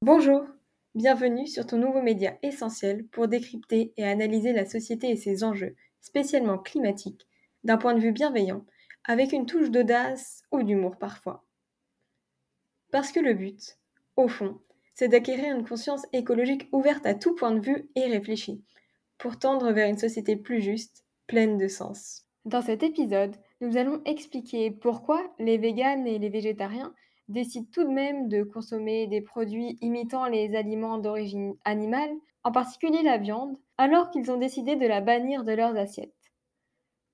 Bonjour, bienvenue sur ton nouveau média essentiel pour décrypter et analyser la société et ses enjeux, spécialement climatiques, d'un point de vue bienveillant, avec une touche d'audace ou d'humour parfois. Parce que le but, au fond, c'est d'acquérir une conscience écologique ouverte à tout point de vue et réfléchie, pour tendre vers une société plus juste, pleine de sens. Dans cet épisode, nous allons expliquer pourquoi les véganes et les végétariens décident tout de même de consommer des produits imitant les aliments d'origine animale, en particulier la viande, alors qu'ils ont décidé de la bannir de leurs assiettes.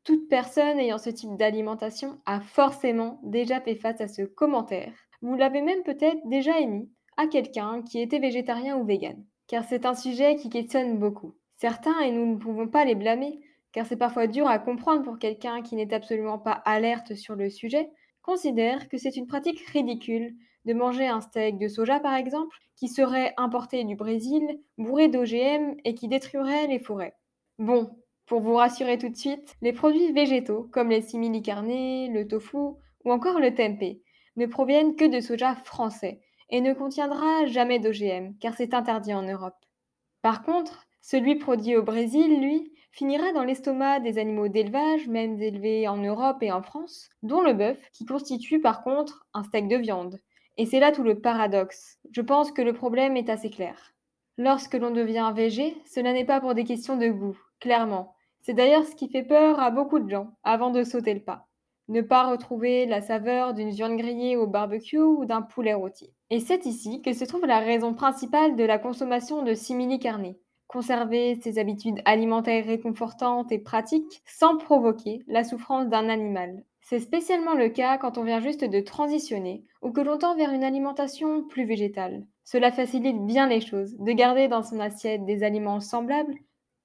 Toute personne ayant ce type d'alimentation a forcément déjà fait face à ce commentaire. Vous l'avez même peut-être déjà émis à quelqu'un qui était végétarien ou vegan, car c'est un sujet qui questionne beaucoup. Certains, et nous ne pouvons pas les blâmer, car c'est parfois dur à comprendre pour quelqu'un qui n'est absolument pas alerte sur le sujet, considère que c'est une pratique ridicule de manger un steak de soja par exemple, qui serait importé du Brésil, bourré d'OGM et qui détruirait les forêts. Bon, pour vous rassurer tout de suite, les produits végétaux comme les simili carnés, le tofu ou encore le tempeh ne proviennent que de soja français et ne contiendra jamais d'OGM car c'est interdit en Europe. Par contre, celui produit au Brésil, lui, finira dans l'estomac des animaux d'élevage, même élevés en Europe et en France, dont le bœuf, qui constitue par contre un steak de viande. Et c'est là tout le paradoxe. Je pense que le problème est assez clair. Lorsque l'on devient végé, cela n'est pas pour des questions de goût, clairement. C'est d'ailleurs ce qui fait peur à beaucoup de gens avant de sauter le pas. Ne pas retrouver la saveur d'une viande grillée au barbecue ou d'un poulet rôti. Et c'est ici que se trouve la raison principale de la consommation de simili carnés conserver ses habitudes alimentaires réconfortantes et pratiques sans provoquer la souffrance d'un animal. C'est spécialement le cas quand on vient juste de transitionner ou que l'on tend vers une alimentation plus végétale. Cela facilite bien les choses de garder dans son assiette des aliments semblables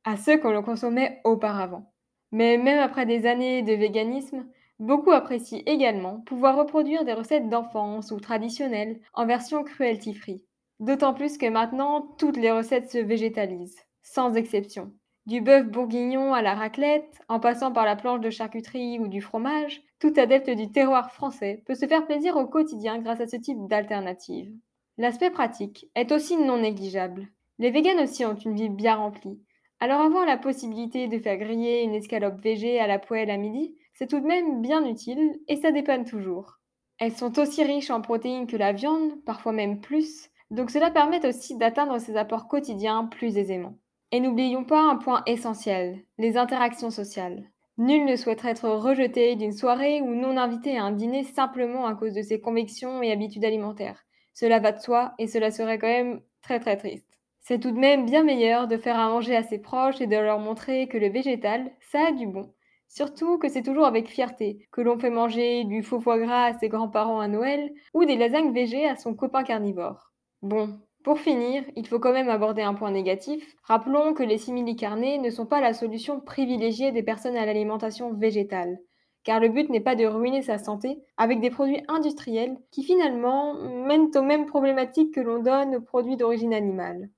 à ceux que l'on consommait auparavant. Mais même après des années de véganisme, beaucoup apprécient également pouvoir reproduire des recettes d'enfance ou traditionnelles en version cruelty-free. D'autant plus que maintenant, toutes les recettes se végétalisent, sans exception. Du bœuf bourguignon à la raclette, en passant par la planche de charcuterie ou du fromage, tout adepte du terroir français peut se faire plaisir au quotidien grâce à ce type d'alternative. L'aspect pratique est aussi non négligeable. Les véganes aussi ont une vie bien remplie. Alors avoir la possibilité de faire griller une escalope végé à la poêle à midi, c'est tout de même bien utile et ça dépanne toujours. Elles sont aussi riches en protéines que la viande, parfois même plus, donc cela permet aussi d'atteindre ces apports quotidiens plus aisément. Et n'oublions pas un point essentiel, les interactions sociales. Nul ne souhaiterait être rejeté d'une soirée ou non invité à un dîner simplement à cause de ses convictions et habitudes alimentaires. Cela va de soi et cela serait quand même très très triste. C'est tout de même bien meilleur de faire à manger à ses proches et de leur montrer que le végétal, ça a du bon. Surtout que c'est toujours avec fierté que l'on fait manger du faux foie gras à ses grands-parents à Noël ou des lasagnes végé à son copain carnivore. Bon, pour finir, il faut quand même aborder un point négatif. Rappelons que les simili-carnés ne sont pas la solution privilégiée des personnes à l'alimentation végétale, car le but n'est pas de ruiner sa santé avec des produits industriels qui finalement mènent aux mêmes problématiques que l'on donne aux produits d'origine animale.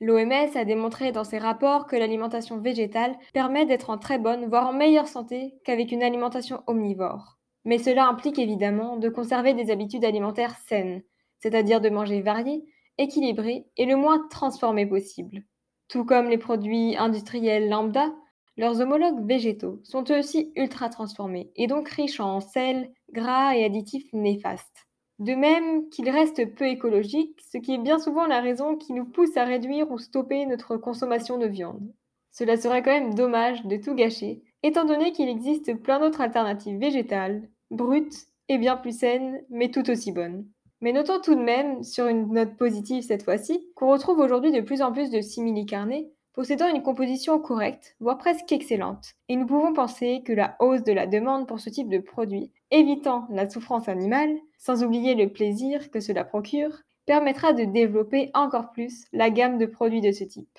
L'OMS a démontré dans ses rapports que l'alimentation végétale permet d'être en très bonne, voire en meilleure santé qu'avec une alimentation omnivore. Mais cela implique évidemment de conserver des habitudes alimentaires saines, c'est-à-dire de manger varié, équilibré et le moins transformé possible. Tout comme les produits industriels lambda, leurs homologues végétaux sont eux aussi ultra transformés et donc riches en sel, gras et additifs néfastes. De même qu'ils restent peu écologiques, ce qui est bien souvent la raison qui nous pousse à réduire ou stopper notre consommation de viande. Cela serait quand même dommage de tout gâcher, étant donné qu'il existe plein d'autres alternatives végétales, brutes et bien plus saines, mais tout aussi bonnes. Mais notons tout de même, sur une note positive cette fois-ci, qu'on retrouve aujourd'hui de plus en plus de simili-carnés possédant une composition correcte, voire presque excellente. Et nous pouvons penser que la hausse de la demande pour ce type de produit, évitant la souffrance animale, sans oublier le plaisir que cela procure, permettra de développer encore plus la gamme de produits de ce type.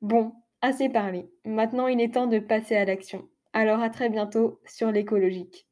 Bon, assez parlé. Maintenant il est temps de passer à l'action. Alors à très bientôt sur l'écologique.